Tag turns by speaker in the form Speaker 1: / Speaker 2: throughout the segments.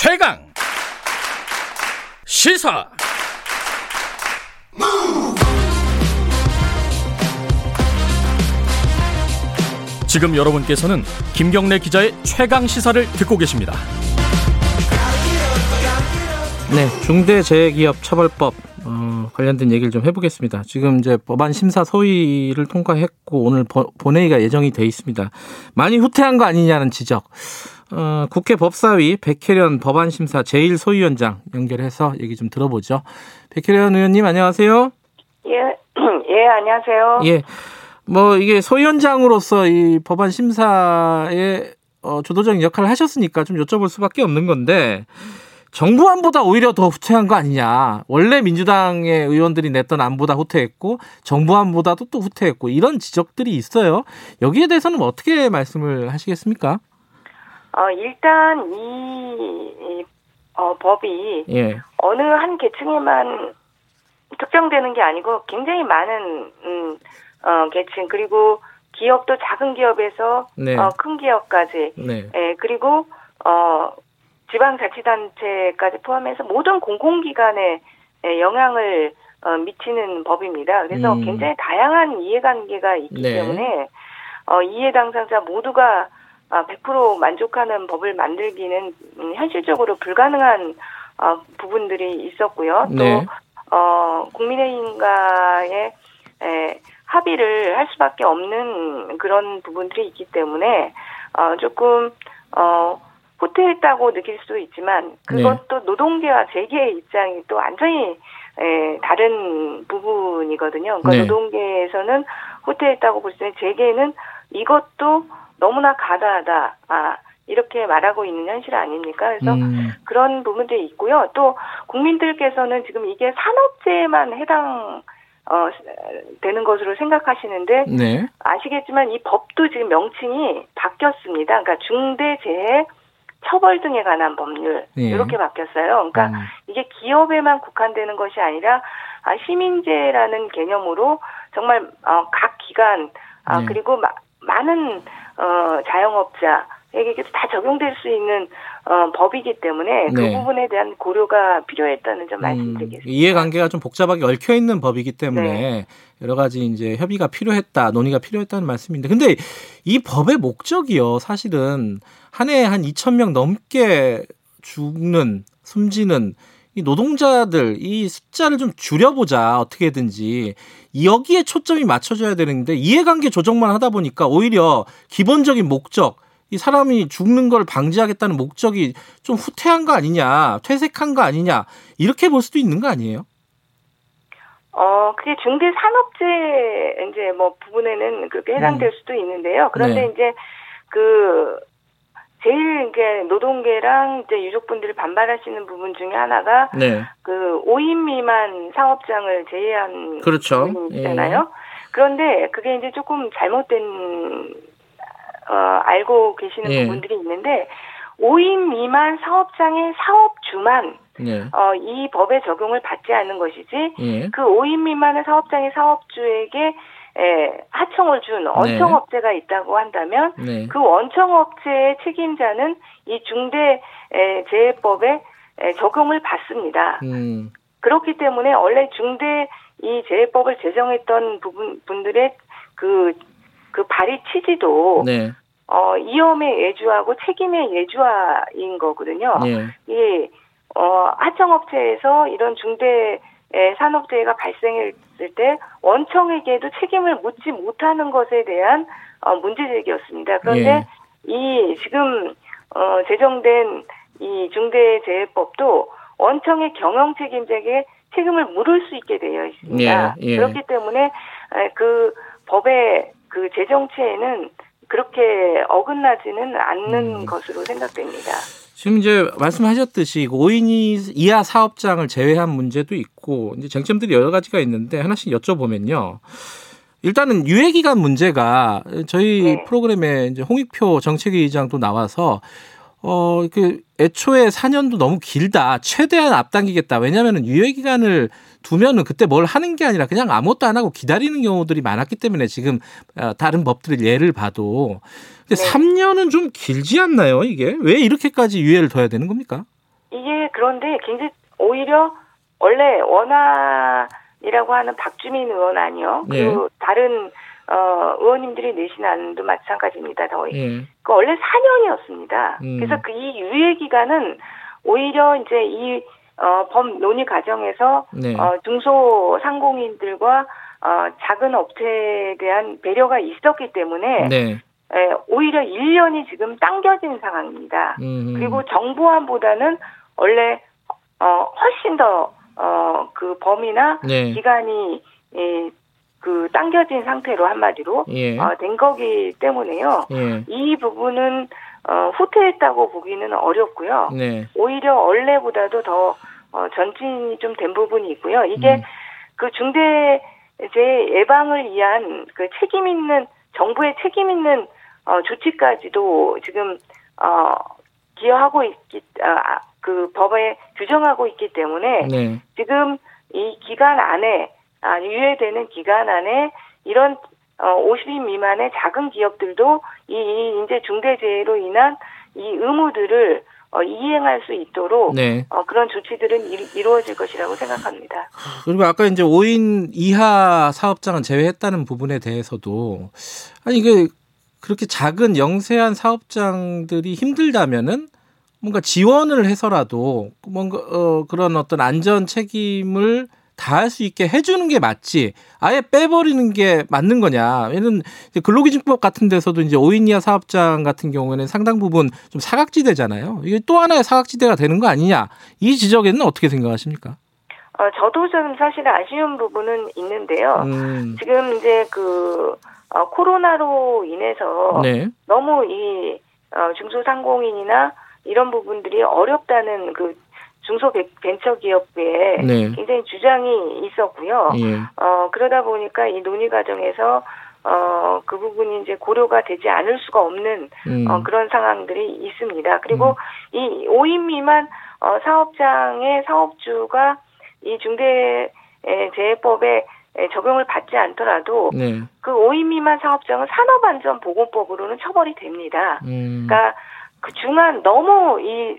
Speaker 1: 최강 시사 지금 여러분께서는 김경래 기자의 최강 시사를 듣고 계십니다.
Speaker 2: 네, 중대재해기업 처벌법 어, 관련된 얘기를 좀 해보겠습니다. 지금 이제 법안 심사 소위를 통과했고 오늘 본회의가 예정이 돼 있습니다. 많이 후퇴한 거 아니냐는 지적. 어, 국회 법사위 백혜련 법안 심사 제1소위원장 연결해서 얘기 좀 들어보죠. 백혜련 의원님 안녕하세요.
Speaker 3: 예, 예 안녕하세요.
Speaker 2: 예, 뭐 이게 소위원장으로서 이 법안 심사에 어, 주도적인 역할을 하셨으니까 좀 여쭤볼 수밖에 없는 건데 정부 안보다 오히려 더 후퇴한 거 아니냐. 원래 민주당의 의원들이 냈던 안보다 후퇴했고 정부 안보다도 또 후퇴했고 이런 지적들이 있어요. 여기에 대해서는 어떻게 말씀을 하시겠습니까?
Speaker 3: 어, 일단 이, 이 어, 법이 예. 어느 한 계층에만 특정되는 게 아니고 굉장히 많은 음, 어, 계층 그리고 기업도 작은 기업에서 네. 어, 큰 기업까지 네. 예, 그리고 어, 지방자치단체까지 포함해서 모든 공공기관에 예, 영향을 어, 미치는 법입니다. 그래서 음. 굉장히 다양한 이해관계가 있기 네. 때문에 어, 이해 당사자 모두가 100% 아, 만족하는 법을 만들기는 음, 현실적으로 불가능한 어, 부분들이 있었고요. 또 네. 어, 국민의힘과의 에, 합의를 할 수밖에 없는 그런 부분들이 있기 때문에 어, 조금 어, 후퇴했다고 느낄 수도 있지만 그것도 네. 노동계와 재계의 입장이 또 완전히 에, 다른 부분이거든요. 그러니까 네. 노동계에서는 후퇴했다고 볼때 재계는 이것도 너무나 가다하다. 아, 이렇게 말하고 있는 현실 아닙니까? 그래서 음. 그런 부분들이 있고요. 또 국민들께서는 지금 이게 산업재해만 해당 어 되는 것으로 생각하시는데 네. 아시겠지만 이 법도 지금 명칭이 바뀌었습니다. 그러니까 중대재해 처벌 등에 관한 법률 예. 이렇게 바뀌었어요. 그러니까 음. 이게 기업에만 국한되는 것이 아니라 아, 시민재라는 개념으로 정말 어, 각 기관 아, 네. 그리고 마, 많은 어, 자영업자 에게 다 적용될 수 있는 어, 법이기 때문에 그 네. 그 부분에 대한 고려가 필요했다는 점 음, 말씀드리겠습니다. 음,
Speaker 2: 이해관계가 좀 복잡하게 얽혀 있는 법이기 때문에 네. 여러 가지 이제 협의가 필요했다, 논의가 필요했다는 말씀인데, 근데 이 법의 목적이요, 사실은 한 해에 한 2천 명 넘게 죽는, 숨지는 이 노동자들 이 숫자를 좀 줄여보자 어떻게든지 여기에 초점이 맞춰져야 되는데 이해관계 조정만 하다 보니까 오히려 기본적인 목적 이 사람이 죽는 걸 방지하겠다는 목적이 좀 후퇴한 거 아니냐 퇴색한 거 아니냐 이렇게 볼 수도 있는 거 아니에요?
Speaker 3: 어, 그게 중대 산업재 이제 뭐 부분에는 그렇게 해당될 음. 수도 있는데요. 그런데 네. 이제 그 제일 이제 노동계랑 이제 유족분들이 반발하시는 부분 중에 하나가 네. 그 5인 미만 사업장을 제외한
Speaker 2: 그렇죠.
Speaker 3: 부분이잖아요. 예. 그런데 그게 이제 조금 잘못된 어 알고 계시는 예. 부분들이 있는데 5인 미만 사업장의 사업주만 예. 어, 이 법의 적용을 받지 않는 것이지 예. 그 5인 미만의 사업장의 사업주에게 예, 하청을 준 네. 원청업체가 있다고 한다면 네. 그 원청업체의 책임자는 이 중대 재해법에 적용을 받습니다. 음. 그렇기 때문에 원래 중대 이 재해법을 제정했던 부분 분들의 그, 그 발의 취지도 네. 어, 위험에 예주하고 책임에 예주화인 거거든요. 네. 이 어, 하청업체에서 이런 중대 산업재해가 발생했을 때 원청에게도 책임을 묻지 못하는 것에 대한 어, 문제제기였습니다. 그런데 예. 이 지금 어, 제정된 이 중대재해법도 원청의 경영 책임자에게 책임을 물을 수 있게 되어 있습니다. 예. 예. 그렇기 때문에 그 법의 그 제정체에는 그렇게 어긋나지는 않는 음. 것으로 생각됩니다.
Speaker 2: 지금 이제 말씀하셨듯이 5인 이하 사업장을 제외한 문제도 있고 이제 쟁점들이 여러 가지가 있는데 하나씩 여쭤보면요. 일단은 유예 기간 문제가 저희 네. 프로그램에 이제 홍익표 정책위의장도 나와서 어, 그, 애초에 4년도 너무 길다. 최대한 앞당기겠다. 왜냐면은 유예 기간을 두면은 그때 뭘 하는 게 아니라 그냥 아무것도 안 하고 기다리는 경우들이 많았기 때문에 지금 어, 다른 법들을 예를 봐도 근데 네. 3년은 좀 길지 않나요, 이게? 왜 이렇게까지 유예를 둬야 되는 겁니까?
Speaker 3: 이게 그런데 굉장히 오히려 원래 원안이라고 하는 박주민 의원 아니요. 네. 그 다른 어, 의원님들이 내신 안도 마찬가지입니다. 더. 예. 그 원래 4년이었습니다. 음. 그래서 그 이 유예 기간은 오히려 이제 이 어, 법 논의 과정에서 네. 어, 중소 상공인들과 어, 작은 업체에 대한 배려가 있었기 때문에 네. 에, 오히려 1년이 지금 당겨진 상황입니다. 음. 그리고 정부안보다는 원래 어, 훨씬 더 어, 그 범위나 네. 기간이 예, 그 당겨진 상태로 한마디로 예. 어, 된 거기 때문에요. 예. 이 부분은 어, 후퇴했다고 보기는 어렵고요. 네. 오히려 원래보다도 더 어, 전진이 좀 된 부분이 있고요. 이게 음. 그 중대재해 예방을 위한 그 책임 있는 정부의 책임 있는 어, 조치까지도 지금 어, 기여하고 있기 아, 그 법에 규정하고 있기 때문에 네. 지금 이 기간 안에 아, 유예되는 기간 안에 이런 어, 50인 미만의 작은 기업들도 이, 이 이제 중대재해로 인한 이 의무들을 어, 이행할 수 있도록 네. 어, 그런 조치들은 이, 루어질 것이라고 생각합니다.
Speaker 2: 그리고 아까 이제 5인 이하 사업장은 제외했다는 부분에 대해서도 아니 이게 그렇게 작은 영세한 사업장들이 힘들다면은 뭔가 지원을 해서라도 뭔가 어, 그런 어떤 안전 책임을 다할 수 있게 해주는 게 맞지 아예 빼버리는 게 맞는 거냐 얘는 근로기준법 같은 데서도 이제 5인 이하 사업장 같은 경우에는 상당 부분 좀 사각지대잖아요 이게 또 하나의 사각지대가 되는 거 아니냐 이 지적에는 어떻게 생각하십니까?
Speaker 3: 어, 저도 좀 사실 아쉬운 부분은 있는데요. 음. 지금 이제 그 어, 코로나로 인해서 네. 너무 이 어, 중소상공인이나 이런 부분들이 어렵다는 그 중소벤처기업에 네. 굉장히 주장이 있었고요. 예. 어, 그러다 보니까 이 논의 과정에서 어, 그 부분이 이제 고려가 되지 않을 수가 없는 음. 어, 그런 상황들이 있습니다. 그리고 음. 이 5인 미만 어, 사업장의 사업주가 이 중대재해법에 적용을 받지 않더라도 네. 그 5인 미만 사업장은 산업안전보건법으로는 처벌이 됩니다. 음. 그러니까 그 중한 너무 이,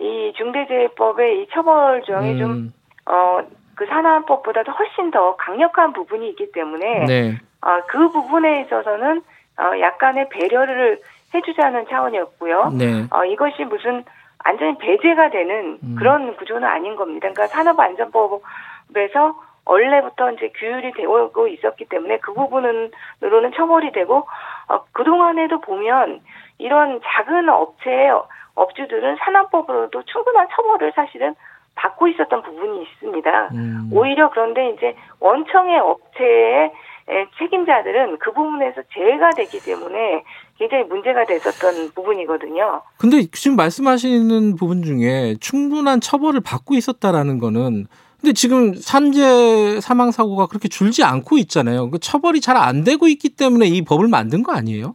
Speaker 3: 이 중대재해법의 이 처벌 조항이 음. 좀, 어, 그 산업법보다도 훨씬 더 강력한 부분이 있기 때문에, 네. 어, 그 부분에 있어서는, 어, 약간의 배려를 해주자는 차원이었고요. 네. 어, 이것이 무슨 완전히 배제가 되는 음. 그런 구조는 아닌 겁니다. 그러니까 산업안전법에서 원래부터 이제 규율이 되고 있었기 때문에 그 부분으로는 처벌이 되고 어, 그 동안에도 보면 이런 작은 업체 업주들은 산업법으로도 충분한 처벌을 사실은 받고 있었던 부분이 있습니다. 음. 오히려 그런데 이제 원청의 업체의 책임자들은 그 부분에서 제외가 되기 때문에 굉장히 문제가 됐었던 부분이거든요.
Speaker 2: 근데 지금 말씀하시는 부분 중에 충분한 처벌을 받고 있었다라는 거는 근데 지금 산재 사망 사고가 그렇게 줄지 않고 있잖아요. 그 처벌이 잘 안 되고 있기 때문에 이 법을 만든 거 아니에요?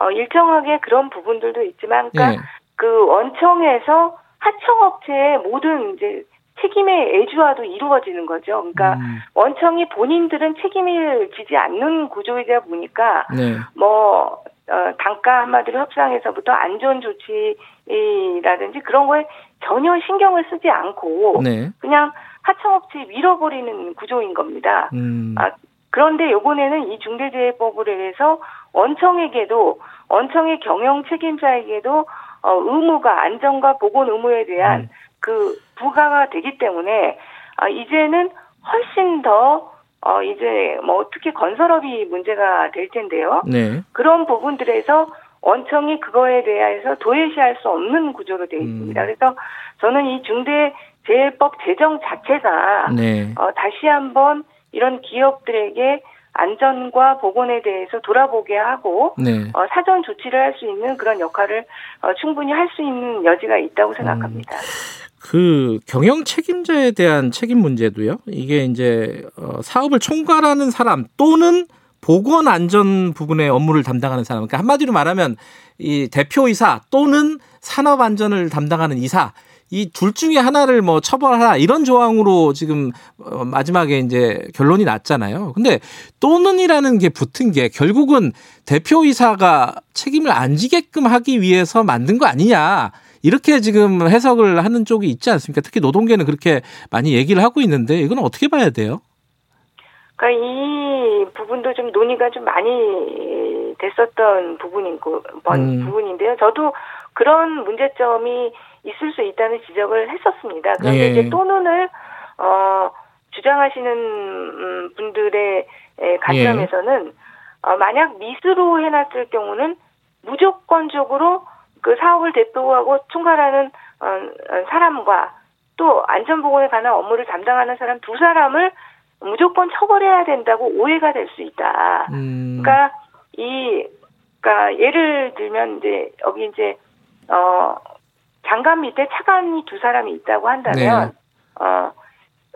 Speaker 3: 어, 일정하게 그런 부분들도 있지만, 그러니까 네. 그 원청에서 하청업체의 모든 이제 책임의 애주화도 이루어지는 거죠. 그러니까 음. 원청이 본인들은 책임을 지지 않는 구조이다 보니까 네. 뭐 어, 단가 한마디로 협상에서부터 안전 조치라든지 그런 거에 전혀 신경을 쓰지 않고 네. 그냥 하청업체에 밀어버리는 구조인 겁니다. 음. 아, 그런데 요번에는 이 중대재해법으로 해서 원청에게도 원청의 경영 책임자에게도 어, 의무가 안전과 보건 의무에 대한 음. 그 부과가 되기 때문에 아, 이제는 훨씬 더 어, 이제 뭐 특히 건설업이 문제가 될 텐데요. 네. 그런 부분들에서 원청이 그거에 대해서 도외시할 수 없는 구조로 되어 있습니다. 음. 그래서 저는 이 중대재해법 제정 자체가 네. 어, 다시 한번 이런 기업들에게 안전과 보건에 대해서 돌아보게 하고 네. 어, 사전 조치를 할 수 있는 그런 역할을 어, 충분히 할 수 있는 여지가 있다고 생각합니다. 음.
Speaker 2: 그 경영 책임자에 대한 책임 문제도요. 이게 이제 어, 사업을 총괄하는 사람 또는 보건 안전 부분의 업무를 담당하는 사람. 그러니까 한마디로 말하면 이 대표이사 또는 산업 안전을 담당하는 이사 이 둘 중에 하나를 뭐 처벌하라 이런 조항으로 지금 어, 마지막에 이제 결론이 났잖아요. 근데 또는이라는 게 붙은 게 결국은 대표이사가 책임을 안 지게끔 하기 위해서 만든 거 아니냐. 이렇게 지금 해석을 하는 쪽이 있지 않습니까? 특히 노동계는 그렇게 많이 얘기를 하고 있는데 이건 어떻게 봐야 돼요?
Speaker 3: 그러니까 이 부분도 좀 논의가 좀 많이 됐었던 부분인 음. 부분인데요. 저도 그런 문제점이 있을 수 있다는 지적을 했었습니다. 그런데 예. 이제 또 눈을 어 주장하시는 음, 분들의 관점에서는 예. 어, 만약 미스로 해놨을 경우는 무조건적으로 그 사업을 대표하고 총괄하는 어, 어, 사람과 또 안전보건에 관한 업무를 담당하는 사람 두 사람을 무조건 처벌해야 된다고 오해가 될 수 있다. 음. 그러니까 이 그러니까 예를 들면 이제 여기 이제 어 장관 밑에 차관이 두 사람이 있다고 한다면 네. 어,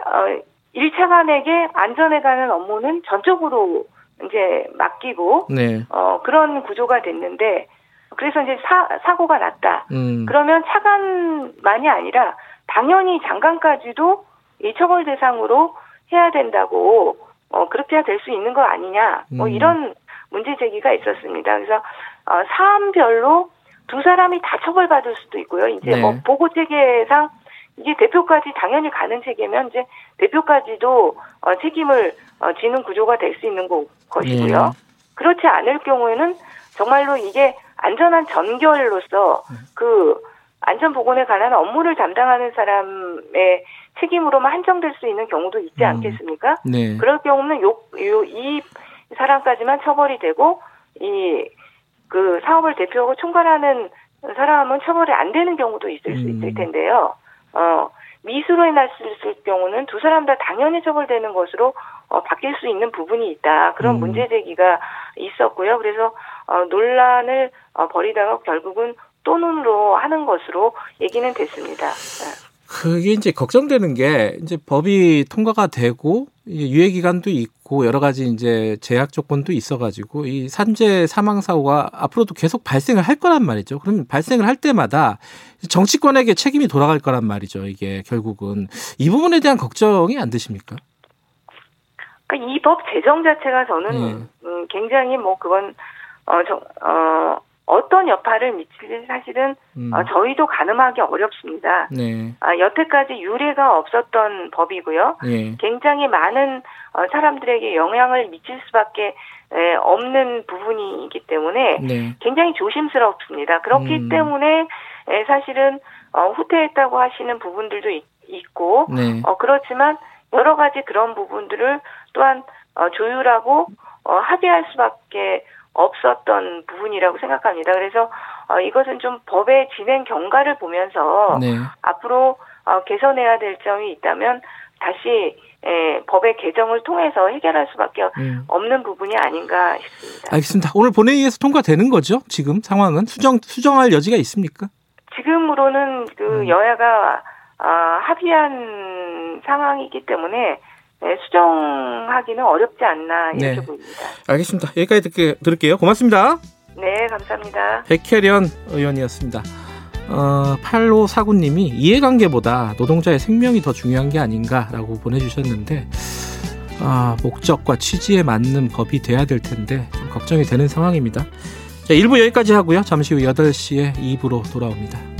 Speaker 3: 어 1차관에게 안전에 관한 업무는 전적으로 이제 맡기고 네. 어 그런 구조가 됐는데 그래서 이제 사, 사고가 났다. 음. 그러면 차관만이 아니라 당연히 장관까지도 이 처벌 대상으로 해야 된다고 어 그렇게 될수 있는 거 아니냐. 뭐 음. 이런 문제 제기가 있었습니다. 그래서 어 사안별로 두 사람이 다 처벌받을 수도 있고요. 이제 네. 뭐 보고 체계상 이게 대표까지 당연히 가는 체계면 이제 대표까지도 어, 책임을 어, 지는 구조가 될 수 있는 거, 것이고요. 네. 그렇지 않을 경우에는 정말로 이게 안전한 전결로서 그 안전 보건에 관한 업무를 담당하는 사람의 책임으로만 한정될 수 있는 경우도 있지 음. 않겠습니까? 네. 그럴 경우는 요, 요, 이 사람까지만 처벌이 되고, 이, 그 사업을 대표하고 총괄하는 사람은 처벌이 안 되는 경우도 있을 수 있을 음. 텐데요. 어, 미수로 해놨을 경우는 두 사람 다 당연히 처벌되는 것으로 어, 바뀔 수 있는 부분이 있다. 그런 음. 문제 제기가 있었고요. 그래서 어, 논란을 어, 벌이다가 결국은 또눈으로 하는 것으로 얘기는 됐습니다. 네.
Speaker 2: 그게 이제 걱정되는 게 이제 법이 통과가 되고 유예 기간도 있고 여러 가지 이제 제약 조건도 있어가지고 이 산재 사망 사고가 앞으로도 계속 발생을 할 거란 말이죠. 그러면 발생을 할 때마다 정치권에게 책임이 돌아갈 거란 말이죠. 이게 결국은 이 부분에 대한 걱정이 안 드십니까?
Speaker 3: 그러니까 이 법 제정 자체가 저는 네. 음, 굉장히 뭐 그건 어, 저, 어, 어떤 여파를 미칠지 사실은 음. 어, 저희도 가늠하기 어렵습니다. 네. 아, 여태까지 유례가 없었던 법이고요. 네. 굉장히 많은 어, 사람들에게 영향을 미칠 수밖에 에, 없는 부분이기 때문에 네. 굉장히 조심스럽습니다. 그렇기 음. 때문에 에, 사실은 어, 후퇴했다고 하시는 부분들도 있, 고 네. 어, 그렇지만 여러 가지 그런 부분들을 또한 어, 조율하고 어, 합의할 수밖에 없었던 부분이라고 생각합니다. 그래서 어, 이것은 좀 법의 진행 경과를 보면서 네. 앞으로 어, 개선해야 될 점이 있다면 다시 예, 법의 개정을 통해서 해결할 수밖에 음. 없는 부분이 아닌가 싶습니다.
Speaker 2: 알겠습니다. 오늘 본회의에서 통과되는 거죠? 지금 상황은 수정 수정할 여지가 있습니까?
Speaker 3: 지금으로는 그 음. 여야가 어, 합의한 상황이기 때문에 네, 수정하기는 어렵지 않나 이렇게 네. 보입니다.
Speaker 2: 알겠습니다. 여기까지 듣게, 들을게요. 고맙습니다.
Speaker 3: 네, 감사합니다.
Speaker 2: 백혜련 의원이었습니다. 어, 8549님이 이해관계보다 노동자의 생명이 더 중요한 게 아닌가라고 보내주셨는데 아, 목적과 취지에 맞는 법이 돼야 될 텐데 좀 걱정이 되는 상황입니다. 자, 1부 여기까지 하고요. 잠시 후 8시에 2부로 돌아옵니다.